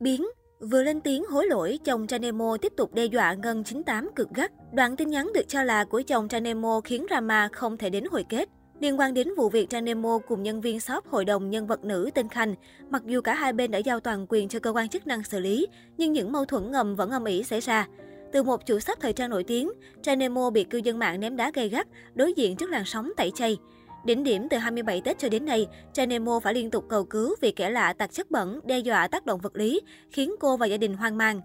Biến Vừa lên tiếng hối lỗi, chồng Tranemo tiếp tục đe dọa Ngân 98 cực gắt. Đoạn tin nhắn được cho là của chồng Tranemo khiến drama không thể đến hồi kết. Liên quan đến vụ việc Tranemo cùng nhân viên shop hội đồng nhân vật nữ tên Khanh, mặc dù cả hai bên đã giao toàn quyền cho cơ quan chức năng xử lý, nhưng những mâu thuẫn ngầm vẫn âm ỉ xảy ra. Từ một chủ shop thời trang nổi tiếng, Tranemo bị cư dân mạng ném đá gay gắt, đối diện trước làn sóng tẩy chay. Đỉnh điểm từ 27 Tết cho đến nay, Chanemo phải liên tục cầu cứu vì kẻ lạ tạt chất bẩn, đe dọa tác động vật lý, khiến cô và gia đình hoang mang.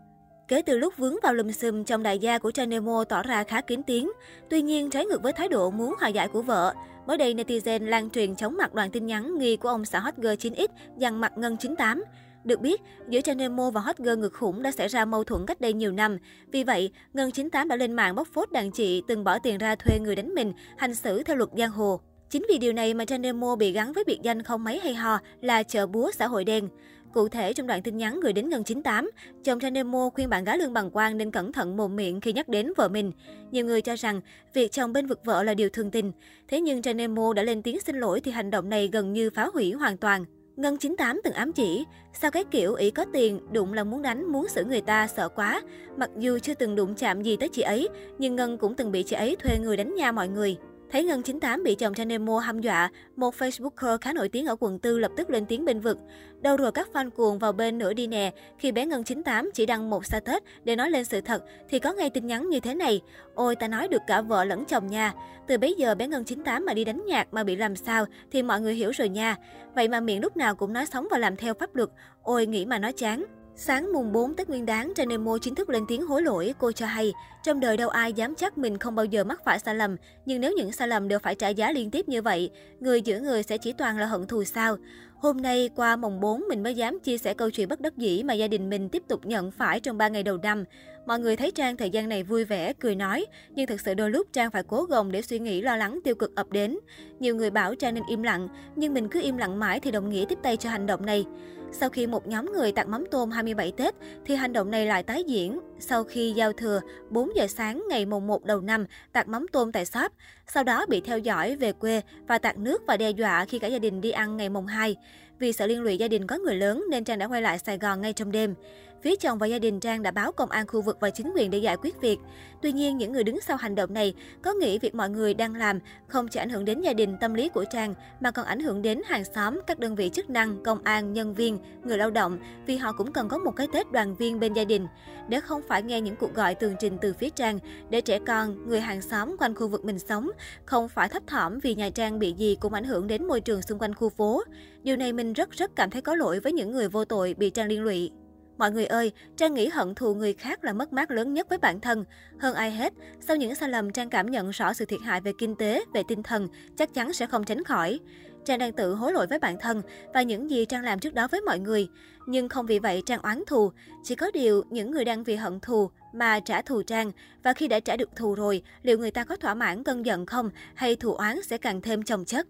Kể từ lúc vướng vào lùm xùm, trong đại gia của Chanemo tỏ ra khá kín tiếng. Tuy nhiên, trái ngược với thái độ muốn hòa giải của vợ, mới đây netizen lan truyền chống mặt đoạn tin nhắn nghi của ông xã hot girl 9X dằn mặt Ngân 98. Được biết, giữa Chanemo và hot girl ngực khủng đã xảy ra mâu thuẫn cách đây nhiều năm. Vì vậy, Ngân 98 đã lên mạng bóc phốt đàn chị từng bỏ tiền ra thuê người đánh mình, hành xử theo luật giang hồ. Chính vì điều này mà Trang Nemo bị gắn với biệt danh không mấy hay ho là chợ búa xã hội đen. Cụ thể, trong đoạn tin nhắn gửi đến ngân 98, chồng Trang Nemo khuyên bạn gái lương bằng quang nên cẩn thận mồm miệng khi nhắc đến vợ mình. Nhiều người cho rằng việc chồng bên vực vợ là điều thường tình. Thế nhưng Trang Nemo đã lên tiếng xin lỗi thì hành động này gần như phá hủy hoàn toàn. Ngân 98 từng ám chỉ, sao cái kiểu ý có tiền, đụng là muốn đánh, muốn xử người ta, sợ quá. Mặc dù chưa từng đụng chạm gì tới chị ấy, nhưng Ngân cũng từng bị chị ấy thuê người đánh nha mọi người. Thấy Ngân 98 bị chồng Chanemo hăm dọa, một Facebooker khá nổi tiếng ở quận Tư lập tức lên tiếng bên vực. Đâu rồi các fan cuồng vào bên nữa đi nè, khi bé Ngân 98 chỉ đăng một status để nói lên sự thật thì có ngay tin nhắn như thế này. Ôi ta nói được cả vợ lẫn chồng nha. Từ bấy giờ bé Ngân 98 mà đi đánh nhạc mà bị làm sao thì mọi người hiểu rồi nha. Vậy mà miệng lúc nào cũng nói sống và làm theo pháp luật. Ôi nghĩ mà nói chán. Sáng mùng 4 Tết Nguyên đán, trên Nemo chính thức lên tiếng hối lỗi. Cô cho hay, trong đời đâu ai dám chắc mình không bao giờ mắc phải sai lầm. Nhưng nếu những sai lầm đều phải trả giá liên tiếp như vậy, người giữa người sẽ chỉ toàn là hận thù sao. Hôm nay, qua mùng 4, mình mới dám chia sẻ câu chuyện bất đắc dĩ mà gia đình mình tiếp tục nhận phải trong 3 ngày đầu năm. Mọi người thấy Trang thời gian này vui vẻ, cười nói, nhưng thực sự đôi lúc Trang phải cố gồng để suy nghĩ lo lắng tiêu cực ập đến. Nhiều người bảo Trang nên im lặng, nhưng mình cứ im lặng mãi thì đồng nghĩa tiếp tay cho hành động này. Sau khi một nhóm người tặng mắm tôm 27 Tết, thì hành động này lại tái diễn. Sau khi giao thừa 4 giờ sáng ngày mùng 1 đầu năm tạt mắm tôm tại shop, sau đó bị theo dõi về quê và tạt nước và đe dọa khi cả gia đình đi ăn ngày mùng 2. Vì sợ liên lụy gia đình có người lớn nên Trang đã quay lại Sài Gòn ngay trong đêm. Phía chồng và gia đình Trang đã báo công an khu vực và chính quyền để giải quyết việc. Tuy nhiên, những người đứng sau hành động này có nghĩ việc mọi người đang làm không chỉ ảnh hưởng đến gia đình tâm lý của Trang mà còn ảnh hưởng đến hàng xóm, các đơn vị chức năng, công an, nhân viên, người lao động vì họ cũng cần có một cái Tết đoàn viên bên gia đình. Để không phải nghe những cuộc gọi tường trình từ phía Trang để trẻ con, người hàng xóm quanh khu vực mình sống không phải thấp thỏm vì nhà Trang bị gì cũng ảnh hưởng đến môi trường xung quanh khu phố. Điều này mình rất rất cảm thấy có lỗi với những người vô tội bị Trang liên lụy. Mọi người ơi, Trang nghĩ hận thù người khác là mất mát lớn nhất với bản thân. Hơn ai hết, sau những sai lầm Trang cảm nhận rõ sự thiệt hại về kinh tế, về tinh thần, chắc chắn sẽ không tránh khỏi. Trang đang tự hối lỗi với bản thân và những gì Trang làm trước đó với mọi người. Nhưng không vì vậy Trang oán thù. Chỉ có điều những người đang vì hận thù mà trả thù Trang. Và khi đã trả được thù rồi, liệu người ta có thỏa mãn cơn giận không hay thù oán sẽ càng thêm chồng chất?